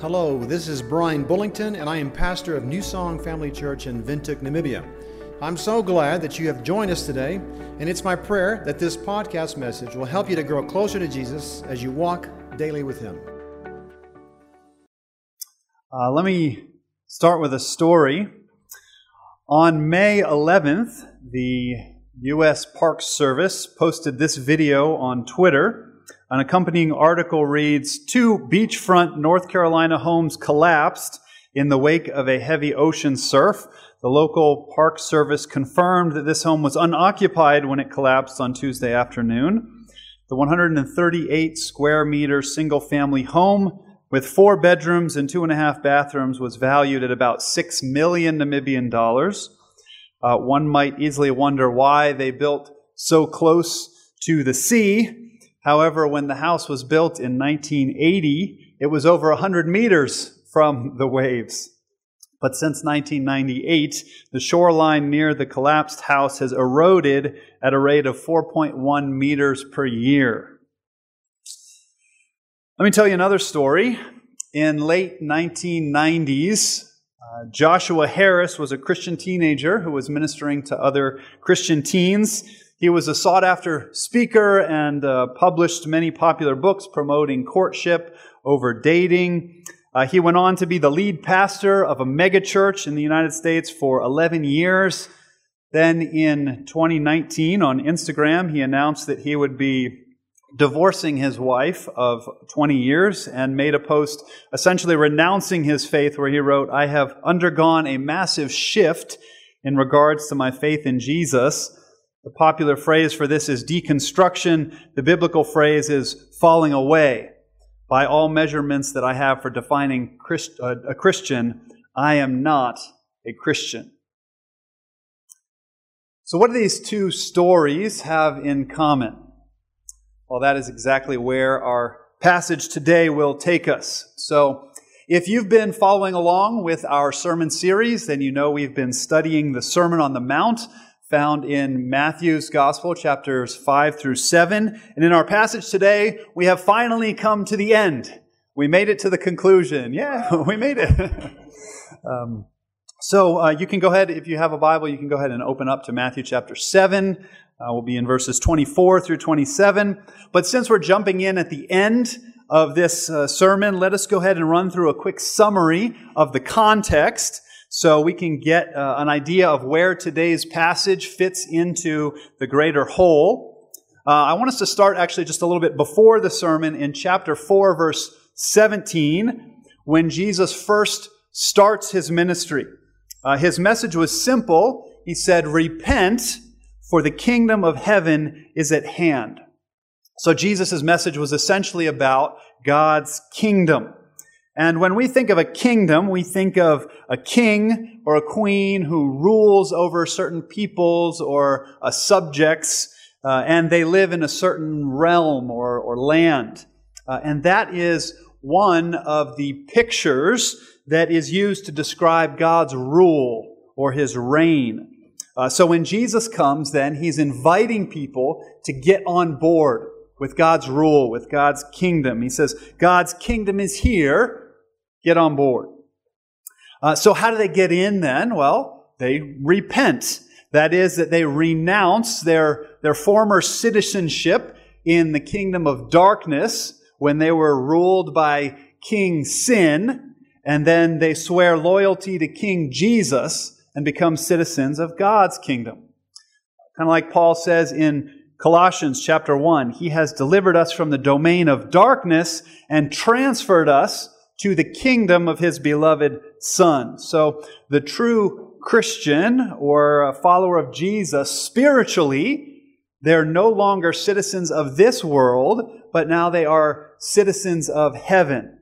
Hello, this is Brian Bullington, and I am pastor of New Song Family Church in Windhoek, Namibia. I'm so glad that you have joined us today, and it's my prayer that this podcast message will help you to grow closer to Jesus as you walk daily with Him. Uh, let me start with a story. On May 11th, the U.S. Park Service posted this video on Twitter. An accompanying article reads Two beachfront North Carolina homes collapsed in the wake of a heavy ocean surf. The local Park Service confirmed that this home was unoccupied when it collapsed on Tuesday afternoon. The 138 square meter single family home with four bedrooms and two and a half bathrooms was valued at about 6 million Namibian dollars. Uh, one might easily wonder why they built so close to the sea. However, when the house was built in 1980, it was over 100 meters from the waves. But since 1998, the shoreline near the collapsed house has eroded at a rate of 4.1 meters per year. Let me tell you another story. In late 1990s, uh, Joshua Harris was a Christian teenager who was ministering to other Christian teens. He was a sought after speaker and uh, published many popular books promoting courtship over dating. Uh, he went on to be the lead pastor of a megachurch in the United States for 11 years. Then in 2019, on Instagram, he announced that he would be divorcing his wife of 20 years and made a post essentially renouncing his faith where he wrote, I have undergone a massive shift in regards to my faith in Jesus. The popular phrase for this is deconstruction. The biblical phrase is falling away. By all measurements that I have for defining Christ, uh, a Christian, I am not a Christian. So, what do these two stories have in common? Well, that is exactly where our passage today will take us. So, if you've been following along with our sermon series, then you know we've been studying the Sermon on the Mount found in Matthew's Gospel, chapters 5 through 7. And in our passage today, we have finally come to the end. We made it to the conclusion. Yeah, we made it. um, so uh, you can go ahead, if you have a Bible, you can go ahead and open up to Matthew chapter 7. Uh, we'll be in verses 24 through 27. But since we're jumping in at the end of this uh, sermon, let us go ahead and run through a quick summary of the context so we can get uh, an idea of where today's passage fits into the greater whole. Uh, I want us to start actually just a little bit before the sermon in chapter 4, verse 17, when Jesus first starts his ministry. Uh, his message was simple. He said, Repent, for the kingdom of heaven is at hand. So Jesus' message was essentially about God's kingdom. And when we think of a kingdom, we think of a king or a queen who rules over certain peoples or uh, subjects, uh, and they live in a certain realm or, or land. Uh, and that is one of the pictures that is used to describe God's rule or his reign. Uh, so when Jesus comes, then, he's inviting people to get on board with God's rule, with God's kingdom. He says, God's kingdom is here. Get on board. Uh, so how do they get in then? Well, they repent. That is, that they renounce their, their former citizenship in the kingdom of darkness when they were ruled by King Sin, and then they swear loyalty to King Jesus and become citizens of God's kingdom. Kind of like Paul says in Colossians chapter 1, he has delivered us from the domain of darkness and transferred us to the kingdom of his beloved Son. So the true Christian or a follower of Jesus spiritually, they're no longer citizens of this world, but now they are citizens of heaven.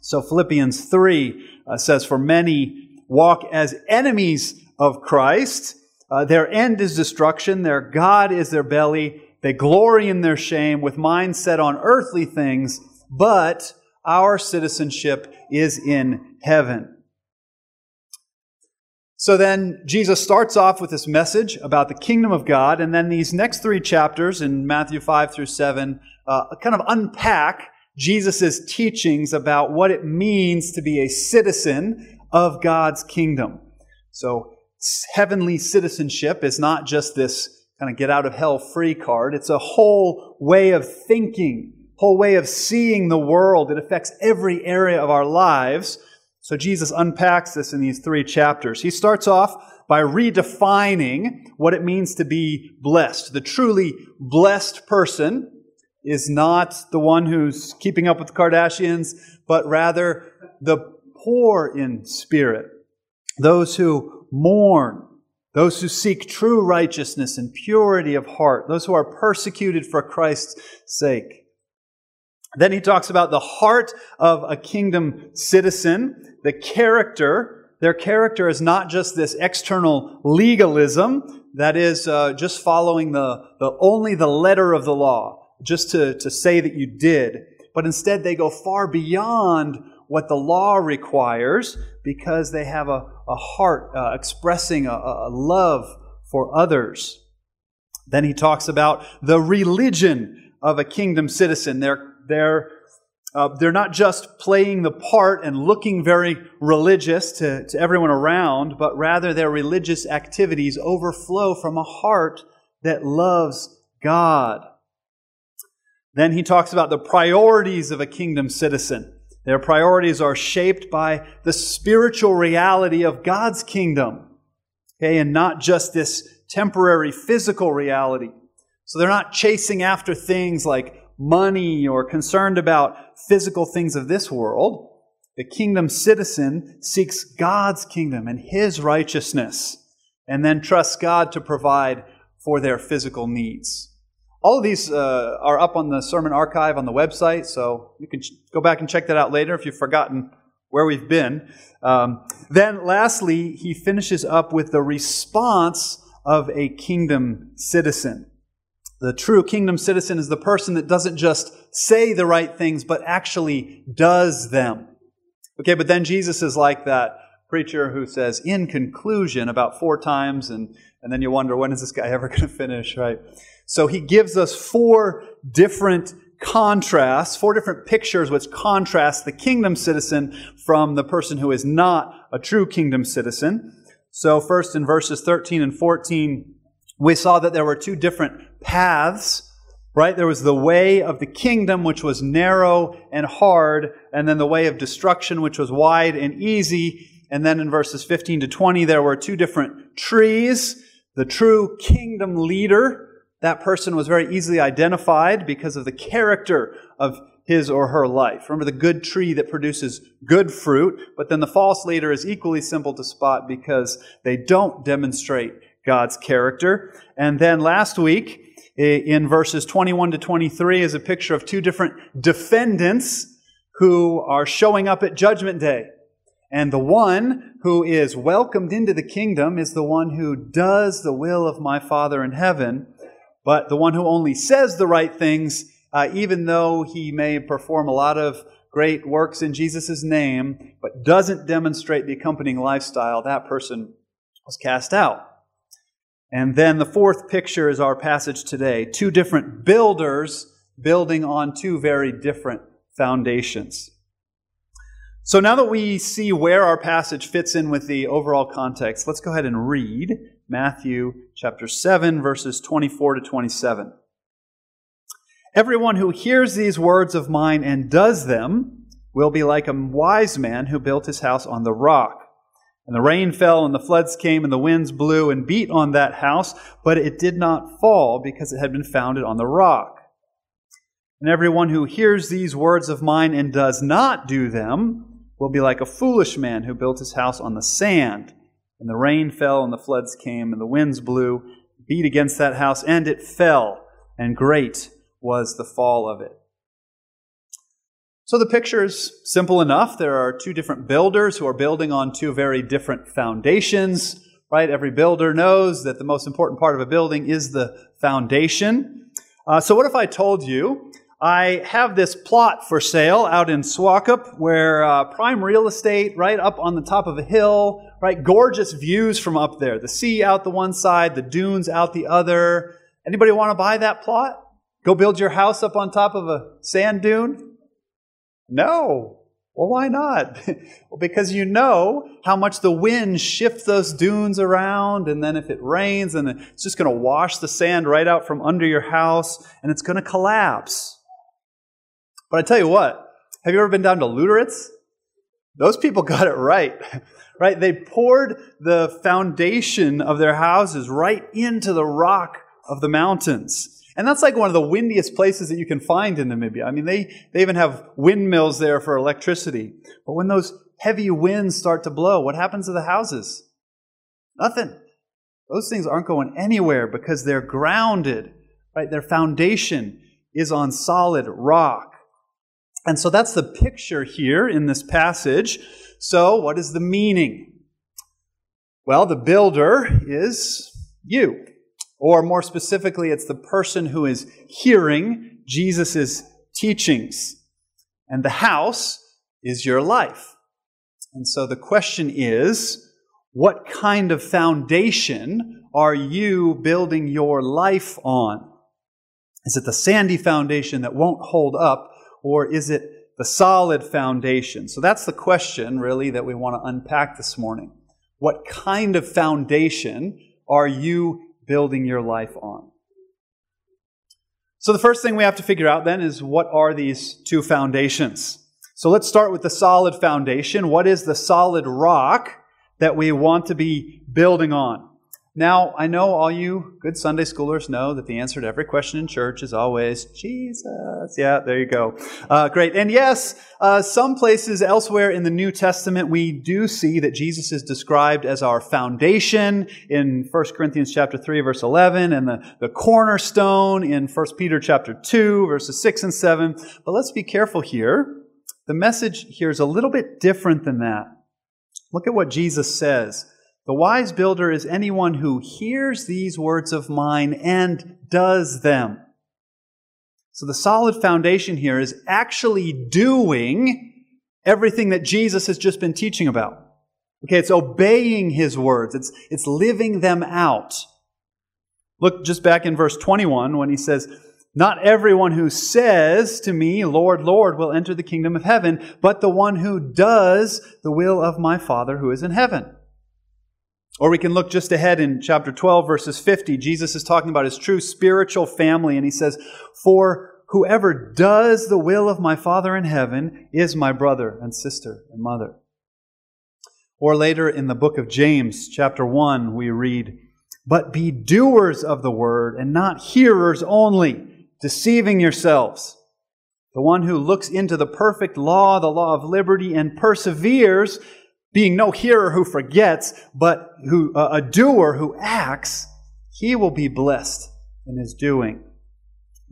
So Philippians 3 uh, says, For many walk as enemies of Christ uh, their end is destruction. Their God is their belly. They glory in their shame with minds set on earthly things, but our citizenship is in heaven. So then Jesus starts off with this message about the kingdom of God, and then these next three chapters in Matthew 5 through 7 uh, kind of unpack Jesus' teachings about what it means to be a citizen of God's kingdom. So, heavenly citizenship is not just this kind of get out of hell free card, it's a whole way of thinking, whole way of seeing the world. It affects every area of our lives. So, Jesus unpacks this in these three chapters. He starts off by redefining what it means to be blessed. The truly blessed person is not the one who's keeping up with the Kardashians, but rather the poor in spirit, those who mourn, those who seek true righteousness and purity of heart, those who are persecuted for Christ's sake. Then he talks about the heart of a kingdom citizen, the character. Their character is not just this external legalism, that is uh, just following the, the only the letter of the law just to, to say that you did, but instead they go far beyond what the law requires because they have a, a heart uh, expressing a, a love for others. Then he talks about the religion of a kingdom citizen. They're, they're, uh, they're not just playing the part and looking very religious to, to everyone around, but rather their religious activities overflow from a heart that loves God. Then he talks about the priorities of a kingdom citizen. Their priorities are shaped by the spiritual reality of God's kingdom, okay, and not just this temporary physical reality. So they're not chasing after things like money or concerned about physical things of this world. The kingdom citizen seeks God's kingdom and his righteousness, and then trusts God to provide for their physical needs. All of these uh, are up on the sermon archive on the website, so you can ch- go back and check that out later if you've forgotten where we've been. Um, then, lastly, he finishes up with the response of a kingdom citizen. The true kingdom citizen is the person that doesn't just say the right things, but actually does them. Okay, but then Jesus is like that preacher who says, in conclusion, about four times, and, and then you wonder, when is this guy ever going to finish, right? So he gives us four different contrasts, four different pictures which contrast the kingdom citizen from the person who is not a true kingdom citizen. So first in verses 13 and 14, we saw that there were two different paths, right? There was the way of the kingdom, which was narrow and hard, and then the way of destruction, which was wide and easy. And then in verses 15 to 20, there were two different trees. The true kingdom leader, that person was very easily identified because of the character of his or her life. Remember the good tree that produces good fruit, but then the false leader is equally simple to spot because they don't demonstrate God's character. And then last week, in verses 21 to 23, is a picture of two different defendants who are showing up at Judgment Day. And the one who is welcomed into the kingdom is the one who does the will of my Father in heaven. But the one who only says the right things, uh, even though he may perform a lot of great works in Jesus' name, but doesn't demonstrate the accompanying lifestyle, that person was cast out. And then the fourth picture is our passage today two different builders building on two very different foundations. So now that we see where our passage fits in with the overall context, let's go ahead and read Matthew chapter 7, verses 24 to 27. Everyone who hears these words of mine and does them will be like a wise man who built his house on the rock. And the rain fell, and the floods came, and the winds blew and beat on that house, but it did not fall because it had been founded on the rock. And everyone who hears these words of mine and does not do them will be like a foolish man who built his house on the sand. And the rain fell, and the floods came, and the winds blew, beat against that house, and it fell, and great was the fall of it. So the picture is simple enough. There are two different builders who are building on two very different foundations, right? Every builder knows that the most important part of a building is the foundation. Uh, so what if I told you I have this plot for sale out in Swakop where uh, prime real estate right up on the top of a hill, right? Gorgeous views from up there. The sea out the one side, the dunes out the other. Anybody want to buy that plot? Go build your house up on top of a sand dune? No. Well, why not? well, because you know how much the wind shifts those dunes around, and then if it rains, and it's just going to wash the sand right out from under your house, and it's going to collapse. But I tell you what, have you ever been down to Luderitz? Those people got it right. right? They poured the foundation of their houses right into the rock of the mountains. And that's like one of the windiest places that you can find in Namibia. I mean, they, they even have windmills there for electricity. But when those heavy winds start to blow, what happens to the houses? Nothing. Those things aren't going anywhere because they're grounded, right? Their foundation is on solid rock. And so that's the picture here in this passage. So, what is the meaning? Well, the builder is you. Or more specifically, it's the person who is hearing Jesus' teachings. And the house is your life. And so the question is what kind of foundation are you building your life on? Is it the sandy foundation that won't hold up, or is it the solid foundation? So that's the question, really, that we want to unpack this morning. What kind of foundation are you building your life on. So, the first thing we have to figure out then is what are these two foundations? So, let's start with the solid foundation. What is the solid rock that we want to be building on? Now, I know all you good Sunday schoolers know that the answer to every question in church is always Jesus. Yeah, there you go. Uh, great. And yes, uh, some places elsewhere in the New Testament, we do see that Jesus is described as our foundation in 1 Corinthians chapter 3, verse 11, and the, the cornerstone in 1 Peter chapter 2, verses 6 and 7. But let's be careful here. The message here is a little bit different than that. Look at what Jesus says. The wise builder is anyone who hears these words of mine and does them. So the solid foundation here is actually doing everything that Jesus has just been teaching about. Okay, it's obeying his words. It's, it's living them out. Look just back in verse 21 when he says, Not everyone who says to me, Lord, Lord, will enter the kingdom of heaven, but the one who does the will of my Father who is in heaven. Or we can look just ahead in chapter 12, verses 50. Jesus is talking about his true spiritual family, and he says, For whoever does the will of my Father in heaven is my brother and sister and mother. Or later in the book of James, chapter 1, we read, But be doers of the word and not hearers only, deceiving yourselves. The one who looks into the perfect law, the law of liberty, and perseveres, being no hearer who forgets, but who, uh, a doer who acts, he will be blessed in his doing.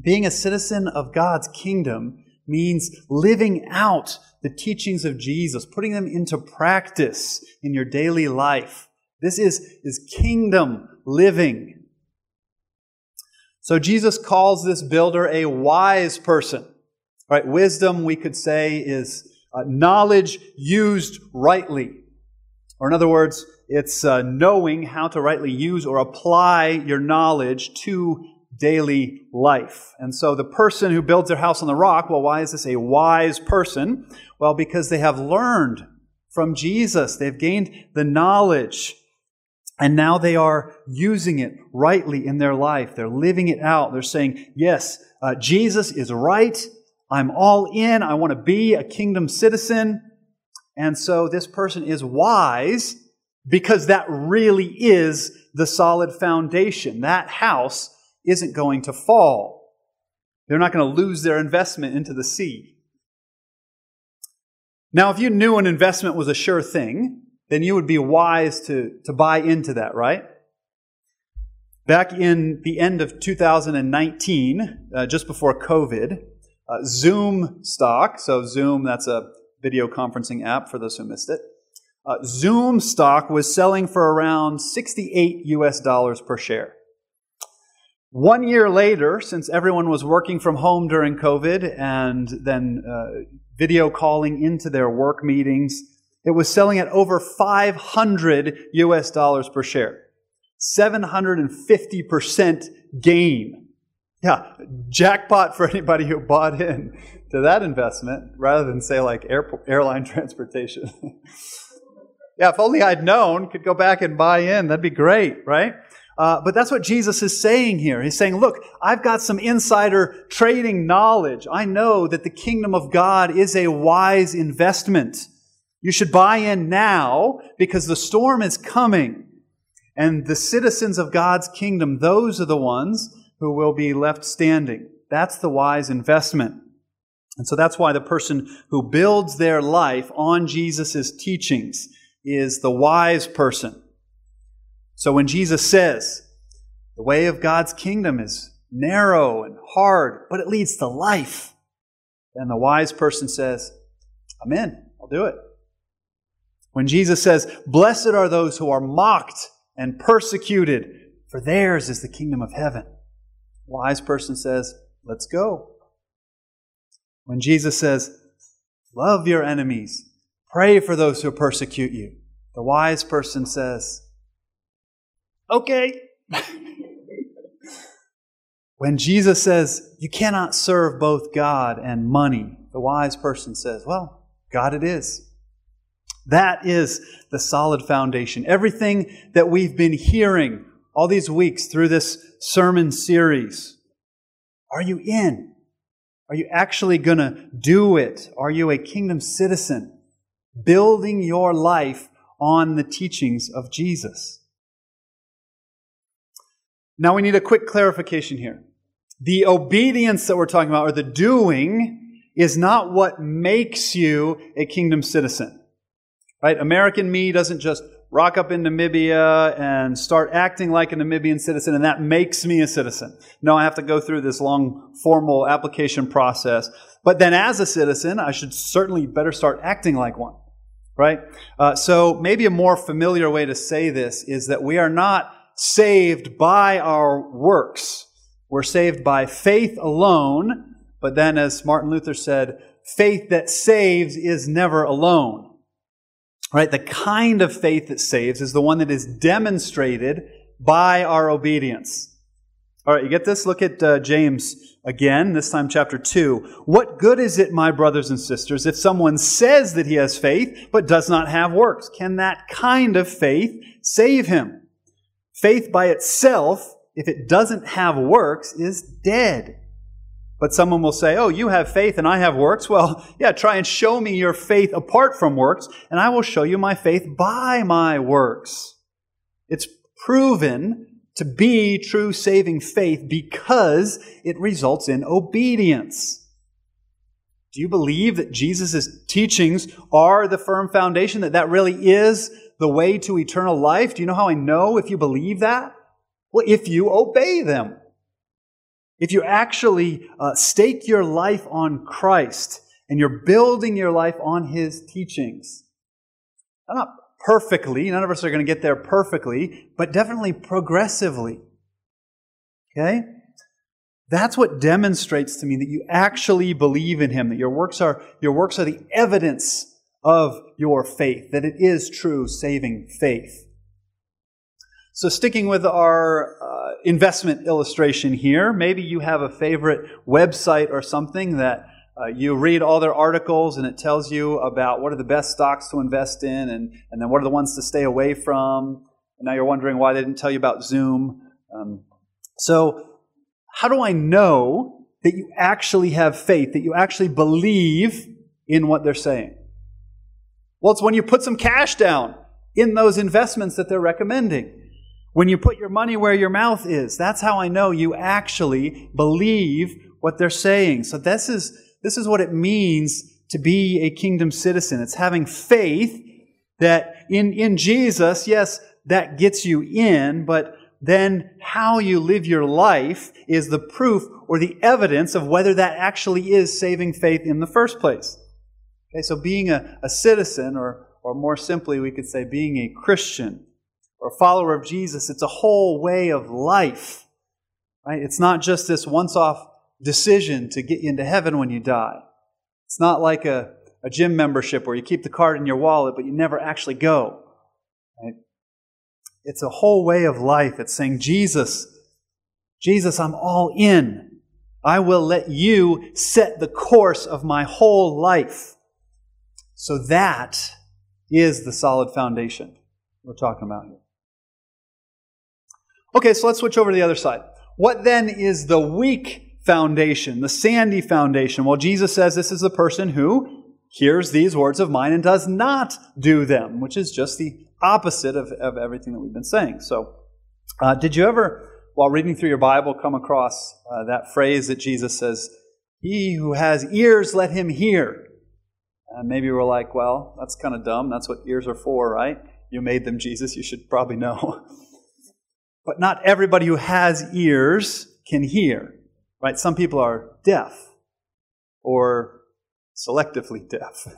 Being a citizen of God's kingdom means living out the teachings of Jesus, putting them into practice in your daily life. This is, is kingdom living. So Jesus calls this builder a wise person. Right? Wisdom, we could say, is uh, knowledge used rightly. Or, in other words, it's uh, knowing how to rightly use or apply your knowledge to daily life. And so, the person who builds their house on the rock, well, why is this a wise person? Well, because they have learned from Jesus, they've gained the knowledge. And now they are using it rightly in their life. They're living it out. They're saying, Yes, uh, Jesus is right. I'm all in. I want to be a kingdom citizen. And so this person is wise because that really is the solid foundation. That house isn't going to fall. They're not going to lose their investment into the sea. Now, if you knew an investment was a sure thing, then you would be wise to, to buy into that, right? Back in the end of 2019, uh, just before COVID, uh, Zoom stock, so Zoom, that's a video conferencing app for those who missed it. Uh, Zoom stock was selling for around 68 US dollars per share. One year later, since everyone was working from home during COVID and then uh, video calling into their work meetings, it was selling at over 500 US dollars per share. 750% gain Yeah, jackpot for anybody who bought in to that investment rather than say like air, airline transportation. yeah, if only I'd known, could go back and buy in. That'd be great, right? Uh, but that's what Jesus is saying here. He's saying, look, I've got some insider trading knowledge. I know that the kingdom of God is a wise investment. You should buy in now because the storm is coming. And the citizens of God's kingdom, those are the ones who will be left standing. That's the wise investment. And so that's why the person who builds their life on Jesus' teachings is the wise person. So when Jesus says, the way of God's kingdom is narrow and hard, but it leads to life, then the wise person says, I'm in, I'll do it. When Jesus says, Blessed are those who are mocked and persecuted, for theirs is the kingdom of heaven. Wise person says, Let's go. When Jesus says, Love your enemies, pray for those who persecute you, the wise person says, Okay. when Jesus says, You cannot serve both God and money, the wise person says, Well, God it is. That is the solid foundation. Everything that we've been hearing all these weeks through this sermon series, are you in? Are you actually going to do it? Are you a kingdom citizen? Building your life on the teachings of Jesus. Now we need a quick clarification here. The obedience that we're talking about, or the doing, is not what makes you a kingdom citizen. Right? American me doesn't just rock up in Namibia and start acting like a Namibian citizen, and that makes me a citizen. No, I have to go through this long formal application process. But then, as a citizen, I should certainly better start acting like one. Right? Uh, so, maybe a more familiar way to say this is that we are not saved by our works. We're saved by faith alone, but then, as Martin Luther said, faith that saves is never alone. Right? The kind of faith that saves is the one that is demonstrated by our obedience. All right, you get this? Look at uh, James again, this time chapter 2. What good is it, my brothers and sisters, if someone says that he has faith but does not have works? Can that kind of faith save him? Faith by itself, if it doesn't have works, is dead. But someone will say, Oh, you have faith and I have works. Well, yeah, try and show me your faith apart from works, and I will show you my faith by my works. It's proven to be true saving faith because it results in obedience. Do you believe that Jesus' teachings are the firm foundation, that that really is the way to eternal life? Do you know how I know if you believe that? Well, if you obey them. If you actually uh, stake your life on Christ and you're building your life on His teachings, not perfectly, none of us are going to get there perfectly, but definitely progressively. Okay? That's what demonstrates to me that you actually believe in Him, that your works are, your works are the evidence of your faith, that it is true saving faith. So, sticking with our uh, investment illustration here, maybe you have a favorite website or something that uh, you read all their articles and it tells you about what are the best stocks to invest in and, and then what are the ones to stay away from. And now you're wondering why they didn't tell you about Zoom. Um, so, how do I know that you actually have faith, that you actually believe in what they're saying? Well, it's when you put some cash down in those investments that they're recommending. When you put your money where your mouth is, that's how I know you actually believe what they're saying. So this is, this is what it means to be a kingdom citizen. It's having faith that in, in Jesus, yes, that gets you in, but then how you live your life is the proof or the evidence of whether that actually is saving faith in the first place. Okay, so being a, a citizen, or, or more simply, we could say being a Christian, or follower of Jesus, it's a whole way of life. Right? It's not just this once off decision to get you into heaven when you die. It's not like a, a gym membership where you keep the card in your wallet, but you never actually go. Right? It's a whole way of life. It's saying, Jesus, Jesus, I'm all in. I will let you set the course of my whole life. So that is the solid foundation we're talking about here. Okay, so let's switch over to the other side. What then is the weak foundation, the sandy foundation? Well, Jesus says this is the person who hears these words of mine and does not do them, which is just the opposite of, of everything that we've been saying. So, uh, did you ever, while reading through your Bible, come across uh, that phrase that Jesus says, He who has ears, let him hear? And maybe we're like, well, that's kind of dumb. That's what ears are for, right? You made them, Jesus. You should probably know. but not everybody who has ears can hear, right? Some people are deaf or selectively deaf.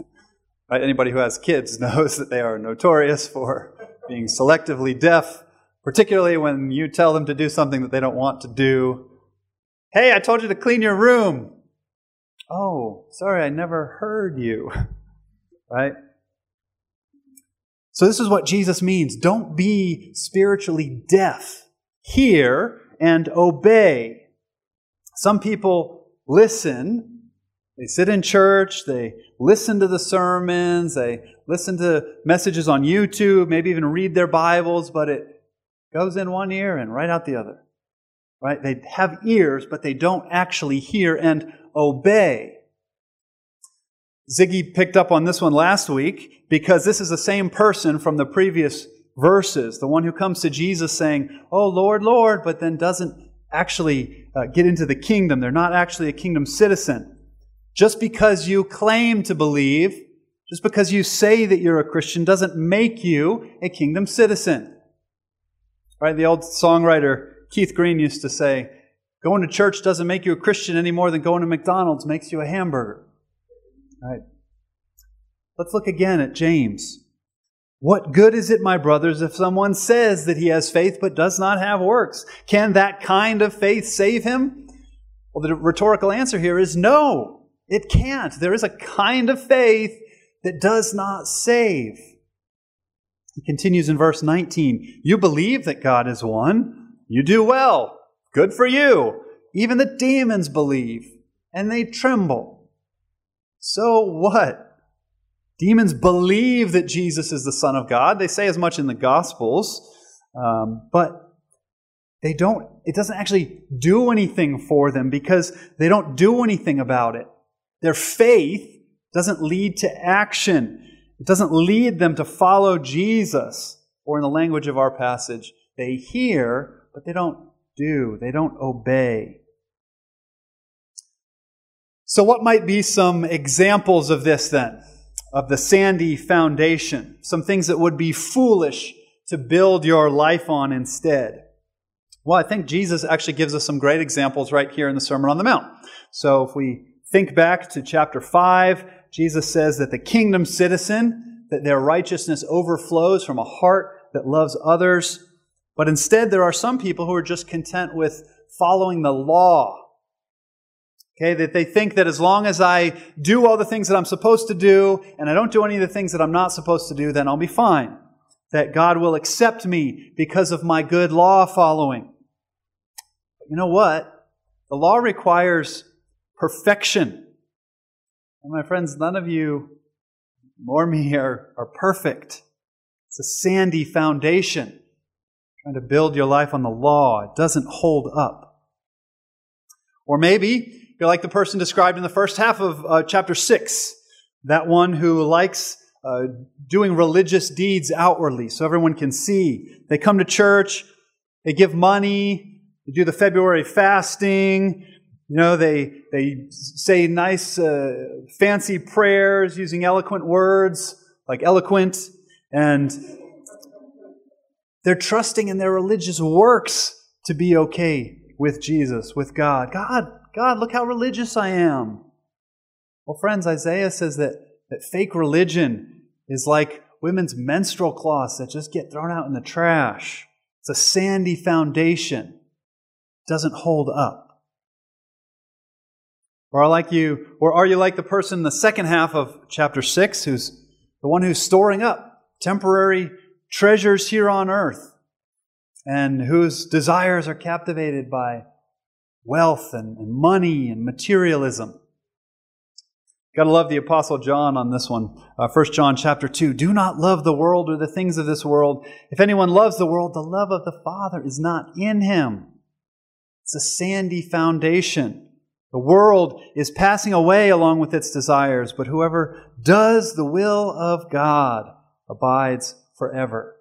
Right? Anybody who has kids knows that they are notorious for being selectively deaf, particularly when you tell them to do something that they don't want to do. Hey, I told you to clean your room. Oh, sorry, I never heard you. Right? So, this is what Jesus means. Don't be spiritually deaf. Hear and obey. Some people listen they sit in church, they listen to the sermons, they listen to messages on YouTube, maybe even read their Bibles, but it goes in one ear and right out the other. Right? They have ears, but they don't actually hear and obey. Ziggy picked up on this one last week because this is the same person from the previous verses, the one who comes to Jesus saying, Oh Lord, Lord, but then doesn't actually uh, get into the kingdom. They're not actually a kingdom citizen. Just because you claim to believe, just because you say that you're a Christian, doesn't make you a kingdom citizen. Right? The old songwriter Keith Green used to say, Going to church doesn't make you a Christian any more than going to McDonald's makes you a hamburger. Right? Let's look again at James. What good is it, my brothers, if someone says that he has faith but does not have works? Can that kind of faith save him? Well, the rhetorical answer here is no. It can't. There is a kind of faith that does not save. He continues in verse 19 You believe that God is one. You do well. Good for you. Even the demons believe, and they tremble. So what? Demons believe that Jesus is the Son of God. They say as much in the Gospels, um, but they don't. It doesn't actually do anything for them because they don't do anything about it. Their faith doesn't lead to action. It doesn't lead them to follow Jesus. Or in the language of our passage, they hear, but they don't do. They don't obey. So, what might be some examples of this then? Of the sandy foundation? Some things that would be foolish to build your life on instead? Well, I think Jesus actually gives us some great examples right here in the Sermon on the Mount. So, if we Think back to chapter 5. Jesus says that the kingdom citizen, that their righteousness overflows from a heart that loves others. But instead, there are some people who are just content with following the law. Okay, that they think that as long as I do all the things that I'm supposed to do and I don't do any of the things that I'm not supposed to do, then I'll be fine. That God will accept me because of my good law following. But you know what? The law requires perfection. And my friends, none of you nor me are, are perfect. It's a sandy foundation. Trying to build your life on the law, it doesn't hold up. Or maybe you're like the person described in the first half of uh, chapter 6, that one who likes uh, doing religious deeds outwardly so everyone can see. They come to church, they give money, they do the February fasting, you know, they, they say nice, uh, fancy prayers using eloquent words, like eloquent, and they're trusting in their religious works to be okay with Jesus, with God. God, God, look how religious I am. Well, friends, Isaiah says that, that fake religion is like women's menstrual cloths that just get thrown out in the trash. It's a sandy foundation. It doesn't hold up. Or are like you, or are you like the person in the second half of chapter 6 who's the one who's storing up temporary treasures here on earth and whose desires are captivated by wealth and, and money and materialism. Got to love the Apostle John on this one. Uh, 1 John chapter 2. Do not love the world or the things of this world. If anyone loves the world, the love of the Father is not in him. It's a sandy foundation. The world is passing away along with its desires, but whoever does the will of God abides forever.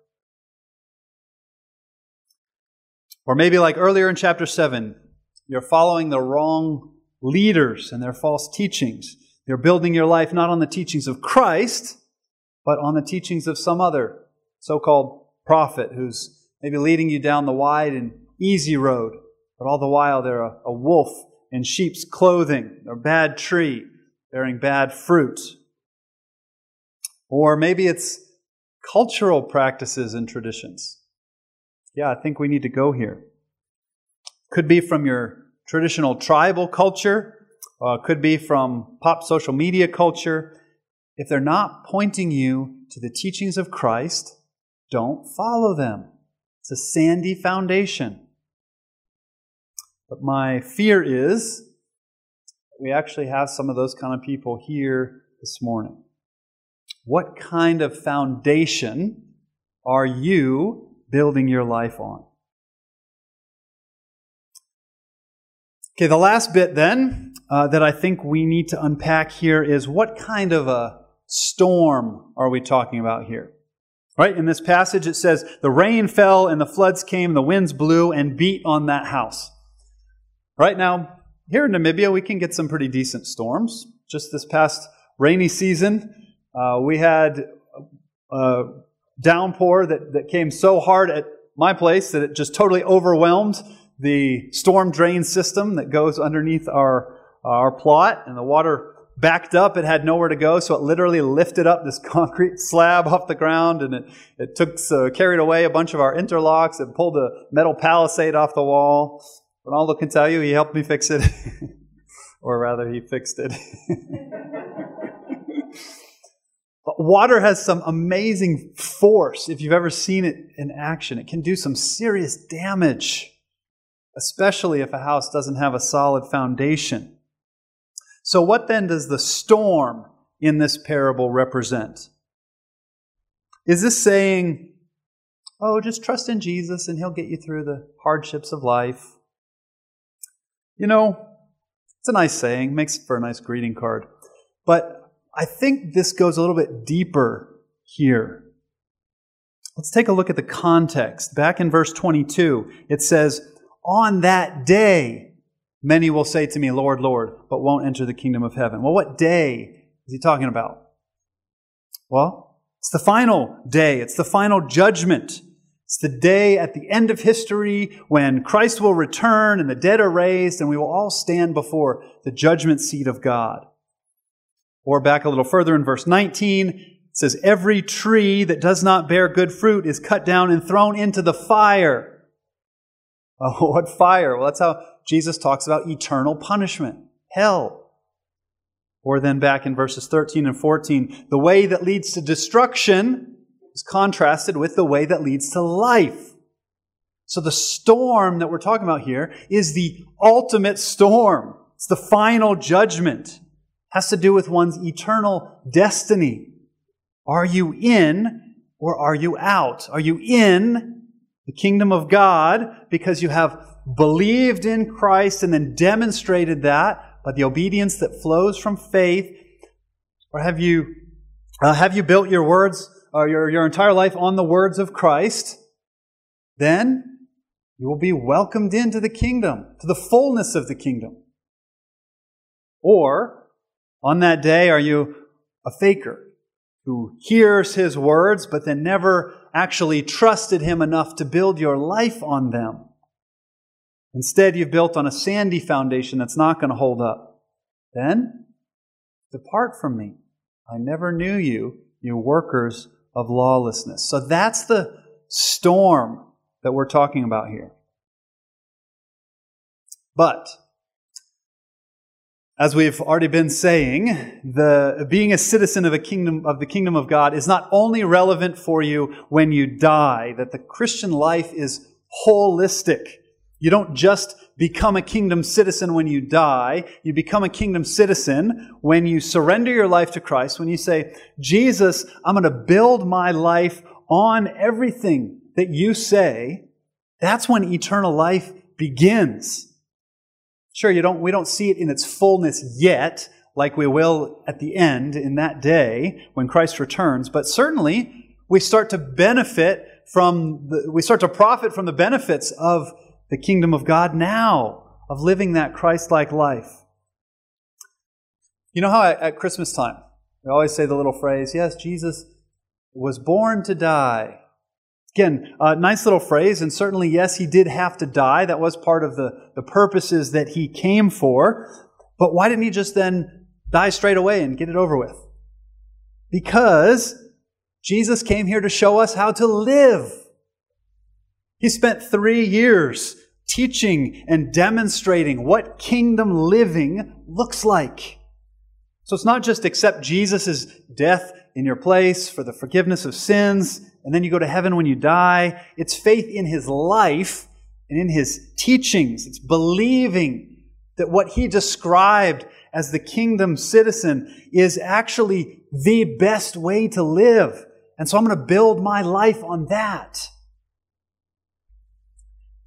Or maybe like earlier in chapter 7, you're following the wrong leaders and their false teachings. You're building your life not on the teachings of Christ, but on the teachings of some other so called prophet who's maybe leading you down the wide and easy road, but all the while they're a, a wolf in sheep's clothing, or a bad tree bearing bad fruit. Or maybe it's cultural practices and traditions. Yeah, I think we need to go here. Could be from your traditional tribal culture, uh, could be from pop social media culture. If they're not pointing you to the teachings of Christ, don't follow them. It's a sandy foundation. But my fear is we actually have some of those kind of people here this morning. What kind of foundation are you building your life on? Okay, the last bit then uh, that I think we need to unpack here is what kind of a storm are we talking about here? Right? In this passage, it says, The rain fell and the floods came, the winds blew and beat on that house. Right now, here in Namibia, we can get some pretty decent storms. Just this past rainy season, uh, we had a downpour that, that came so hard at my place that it just totally overwhelmed the storm drain system that goes underneath our, our plot, and the water backed up. It had nowhere to go, so it literally lifted up this concrete slab off the ground, and it, it took uh, carried away a bunch of our interlocks and pulled a metal palisade off the wall. Ronaldo can tell you he helped me fix it, or rather, he fixed it. But water has some amazing force. If you've ever seen it in action, it can do some serious damage, especially if a house doesn't have a solid foundation. So, what then does the storm in this parable represent? Is this saying, oh, just trust in Jesus and he'll get you through the hardships of life? You know, it's a nice saying, makes for a nice greeting card. But I think this goes a little bit deeper here. Let's take a look at the context. Back in verse 22, it says, On that day, many will say to me, Lord, Lord, but won't enter the kingdom of heaven. Well, what day is he talking about? Well, it's the final day, it's the final judgment. It's the day at the end of history when Christ will return and the dead are raised and we will all stand before the judgment seat of God. Or back a little further in verse 19, it says, Every tree that does not bear good fruit is cut down and thrown into the fire. What fire? Well, that's how Jesus talks about eternal punishment, hell. Or then back in verses 13 and 14, the way that leads to destruction is contrasted with the way that leads to life. So the storm that we're talking about here is the ultimate storm. It's the final judgment has to do with one's eternal destiny. Are you in or are you out? Are you in the kingdom of God because you have believed in Christ and then demonstrated that by the obedience that flows from faith? Or have you, uh, have you built your words, or your, your entire life on the words of Christ? Then you will be welcomed into the kingdom, to the fullness of the kingdom. Or on that day, are you a faker who hears his words but then never actually trusted him enough to build your life on them? Instead, you've built on a sandy foundation that's not going to hold up. Then, depart from me. I never knew you, you workers of lawlessness. So that's the storm that we're talking about here. But as we've already been saying, the being a citizen of a kingdom of the kingdom of God is not only relevant for you when you die, that the Christian life is holistic. You don't just become a kingdom citizen when you die. You become a kingdom citizen when you surrender your life to Christ, when you say, Jesus, I'm going to build my life on everything that you say. That's when eternal life begins. Sure, you don't, we don't see it in its fullness yet, like we will at the end in that day when Christ returns, but certainly we start to benefit from the, we start to profit from the benefits of the kingdom of God now, of living that Christ like life. You know how at Christmas time, we always say the little phrase, yes, Jesus was born to die. Again, a nice little phrase, and certainly, yes, he did have to die. That was part of the, the purposes that he came for. But why didn't he just then die straight away and get it over with? Because Jesus came here to show us how to live. He spent three years teaching and demonstrating what kingdom living looks like. So it's not just accept Jesus' death in your place for the forgiveness of sins, and then you go to heaven when you die. It's faith in his life and in his teachings. It's believing that what he described as the kingdom citizen is actually the best way to live. And so I'm going to build my life on that.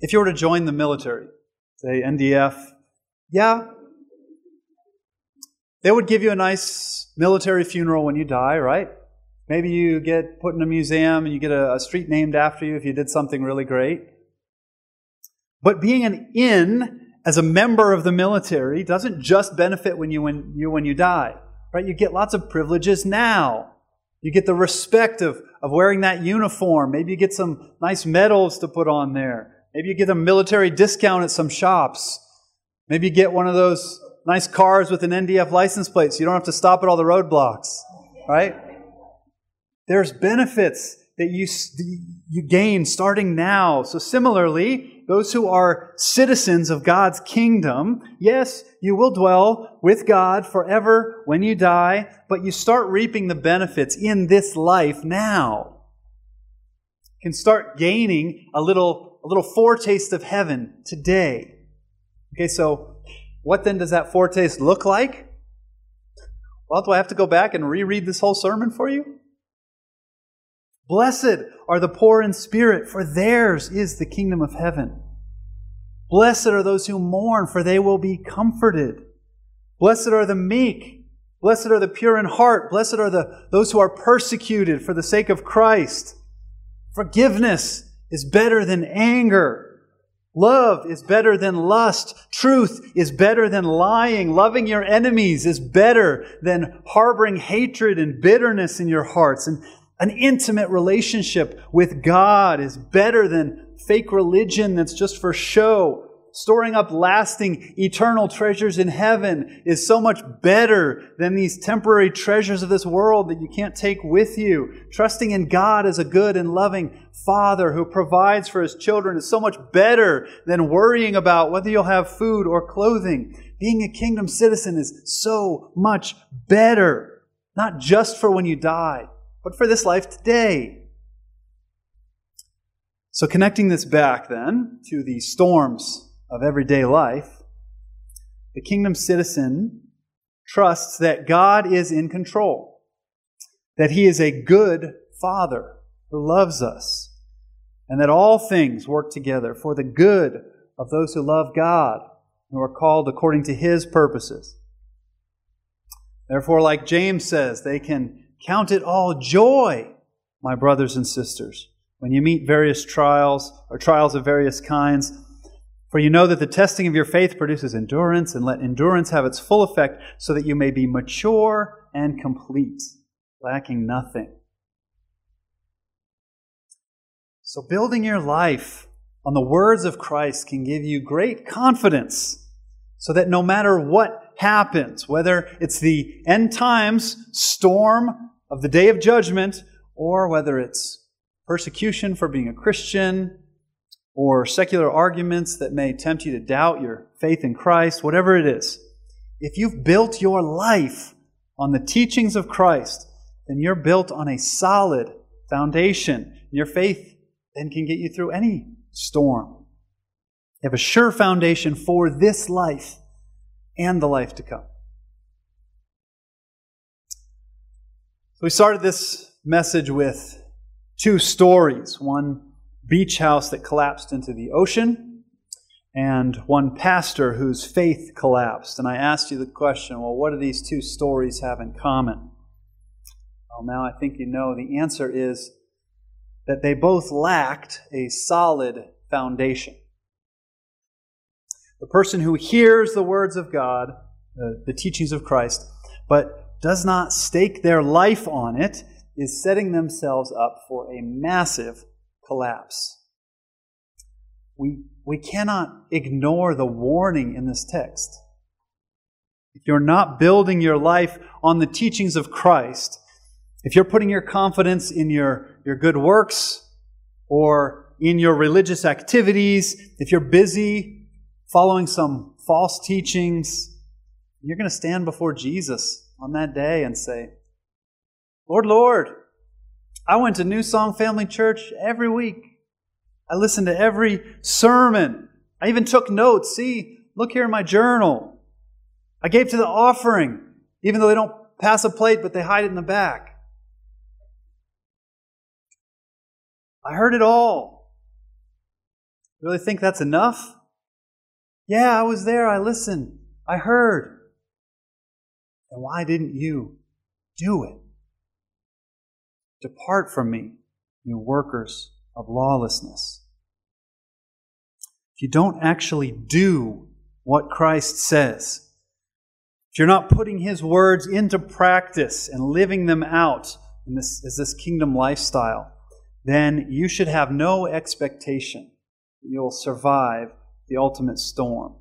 If you were to join the military, say NDF, yeah, they would give you a nice military funeral when you die, right? Maybe you get put in a museum and you get a, a street named after you if you did something really great. But being an in as a member of the military doesn't just benefit when you when you when you die, right? You get lots of privileges now. You get the respect of, of wearing that uniform. Maybe you get some nice medals to put on there. Maybe you get a military discount at some shops. Maybe you get one of those nice cars with an NDF license plate so you don't have to stop at all the roadblocks, right? There's benefits that you, you gain starting now. So similarly, those who are citizens of God's kingdom, yes, you will dwell with God forever when you die, but you start reaping the benefits in this life now. Can start gaining a little, a little foretaste of heaven today. Okay, so what then does that foretaste look like? Well, do I have to go back and reread this whole sermon for you? Blessed are the poor in spirit, for theirs is the kingdom of heaven. Blessed are those who mourn, for they will be comforted. Blessed are the meek. Blessed are the pure in heart. Blessed are the, those who are persecuted for the sake of Christ. Forgiveness is better than anger. Love is better than lust. Truth is better than lying. Loving your enemies is better than harboring hatred and bitterness in your hearts. And an intimate relationship with God is better than fake religion that's just for show. Storing up lasting, eternal treasures in heaven is so much better than these temporary treasures of this world that you can't take with you. Trusting in God as a good and loving Father who provides for His children is so much better than worrying about whether you'll have food or clothing. Being a kingdom citizen is so much better, not just for when you die but for this life today. So, connecting this back then to the storms of everyday life, the kingdom citizen trusts that God is in control, that He is a good Father who loves us, and that all things work together for the good of those who love God and are called according to His purposes. Therefore, like James says, they can Count it all joy, my brothers and sisters, when you meet various trials or trials of various kinds. For you know that the testing of your faith produces endurance, and let endurance have its full effect, so that you may be mature and complete, lacking nothing. So, building your life on the words of Christ can give you great confidence so that no matter what happens, whether it's the end times storm of the day of judgment, or whether it's persecution for being a Christian, or secular arguments that may tempt you to doubt your faith in Christ, whatever it is, if you've built your life on the teachings of Christ, then you're built on a solid foundation. Your faith then can get you through any storm. You have a sure foundation for this life and the life to come. So we started this message with two stories one beach house that collapsed into the ocean, and one pastor whose faith collapsed. And I asked you the question well, what do these two stories have in common? Well, now I think you know the answer is that they both lacked a solid foundation. The person who hears the words of God, uh, the teachings of Christ, but does not stake their life on it is setting themselves up for a massive collapse. We, we cannot ignore the warning in this text. If you're not building your life on the teachings of Christ, if you're putting your confidence in your, your good works or in your religious activities, if you're busy following some false teachings, you're going to stand before Jesus on that day and say, Lord, Lord, I went to New Song Family Church every week. I listened to every sermon. I even took notes. See, look here in my journal. I gave to the offering, even though they don't pass a plate, but they hide it in the back. I heard it all. Really think that's enough? Yeah, I was there. I listened. I heard. And why didn't you do it? Depart from me, you workers of lawlessness. If you don't actually do what Christ says, if you're not putting his words into practice and living them out in this, as this kingdom lifestyle, then you should have no expectation that you'll survive the ultimate storm.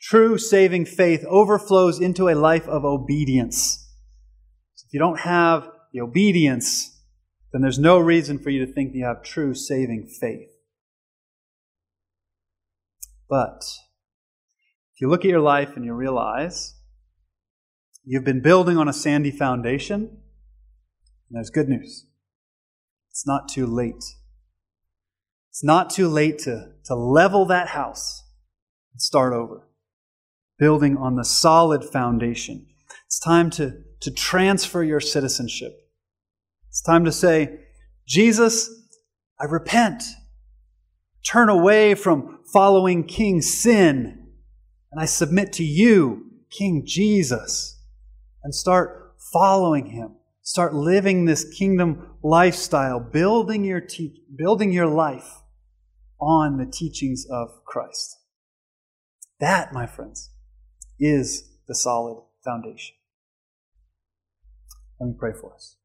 True saving faith overflows into a life of obedience. So if you don't have the obedience, then there's no reason for you to think you have true saving faith. But if you look at your life and you realize you've been building on a sandy foundation, there's good news. It's not too late. It's not too late to, to level that house and start over building on the solid foundation. It's time to, to transfer your citizenship. It's time to say, Jesus, I repent. Turn away from following King Sin, and I submit to you, King Jesus, and start following him. Start living this kingdom lifestyle, building your, te- building your life on the teachings of Christ. That, my friends, is the solid foundation. Let me pray for us.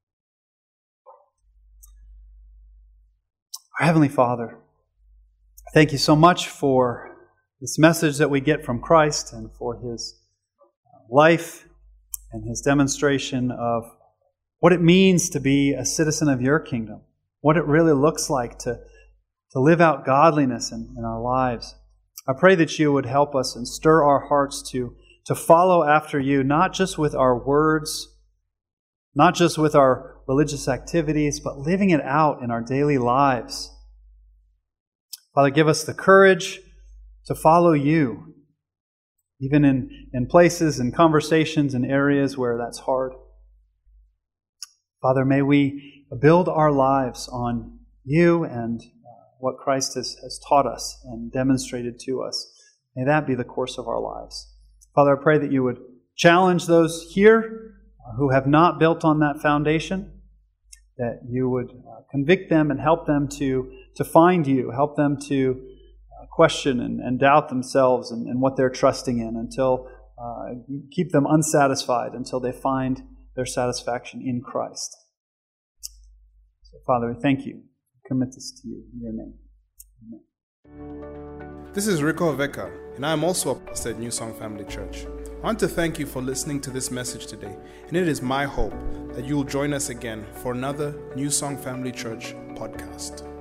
Our Heavenly Father, thank you so much for this message that we get from Christ and for his life and his demonstration of what it means to be a citizen of your kingdom, what it really looks like to, to live out godliness in, in our lives. I pray that you would help us and stir our hearts to to follow after you, not just with our words, not just with our religious activities, but living it out in our daily lives. Father, give us the courage to follow you, even in, in places and conversations and areas where that's hard. Father, may we build our lives on you and uh, what Christ has, has taught us and demonstrated to us. May that be the course of our lives. Father, I pray that you would challenge those here who have not built on that foundation, that you would uh, convict them and help them to, to find you, help them to uh, question and, and doubt themselves and, and, what they're trusting in until uh, keep them unsatisfied until they find their satisfaction in Christ. So, Father, we thank you. We commit this to you in your name. Amen. This is Rico Veka, and I am also a pastor at New Song Family Church. I want to thank you for listening to this message today, and it is my hope that you will join us again for another New Song Family Church podcast.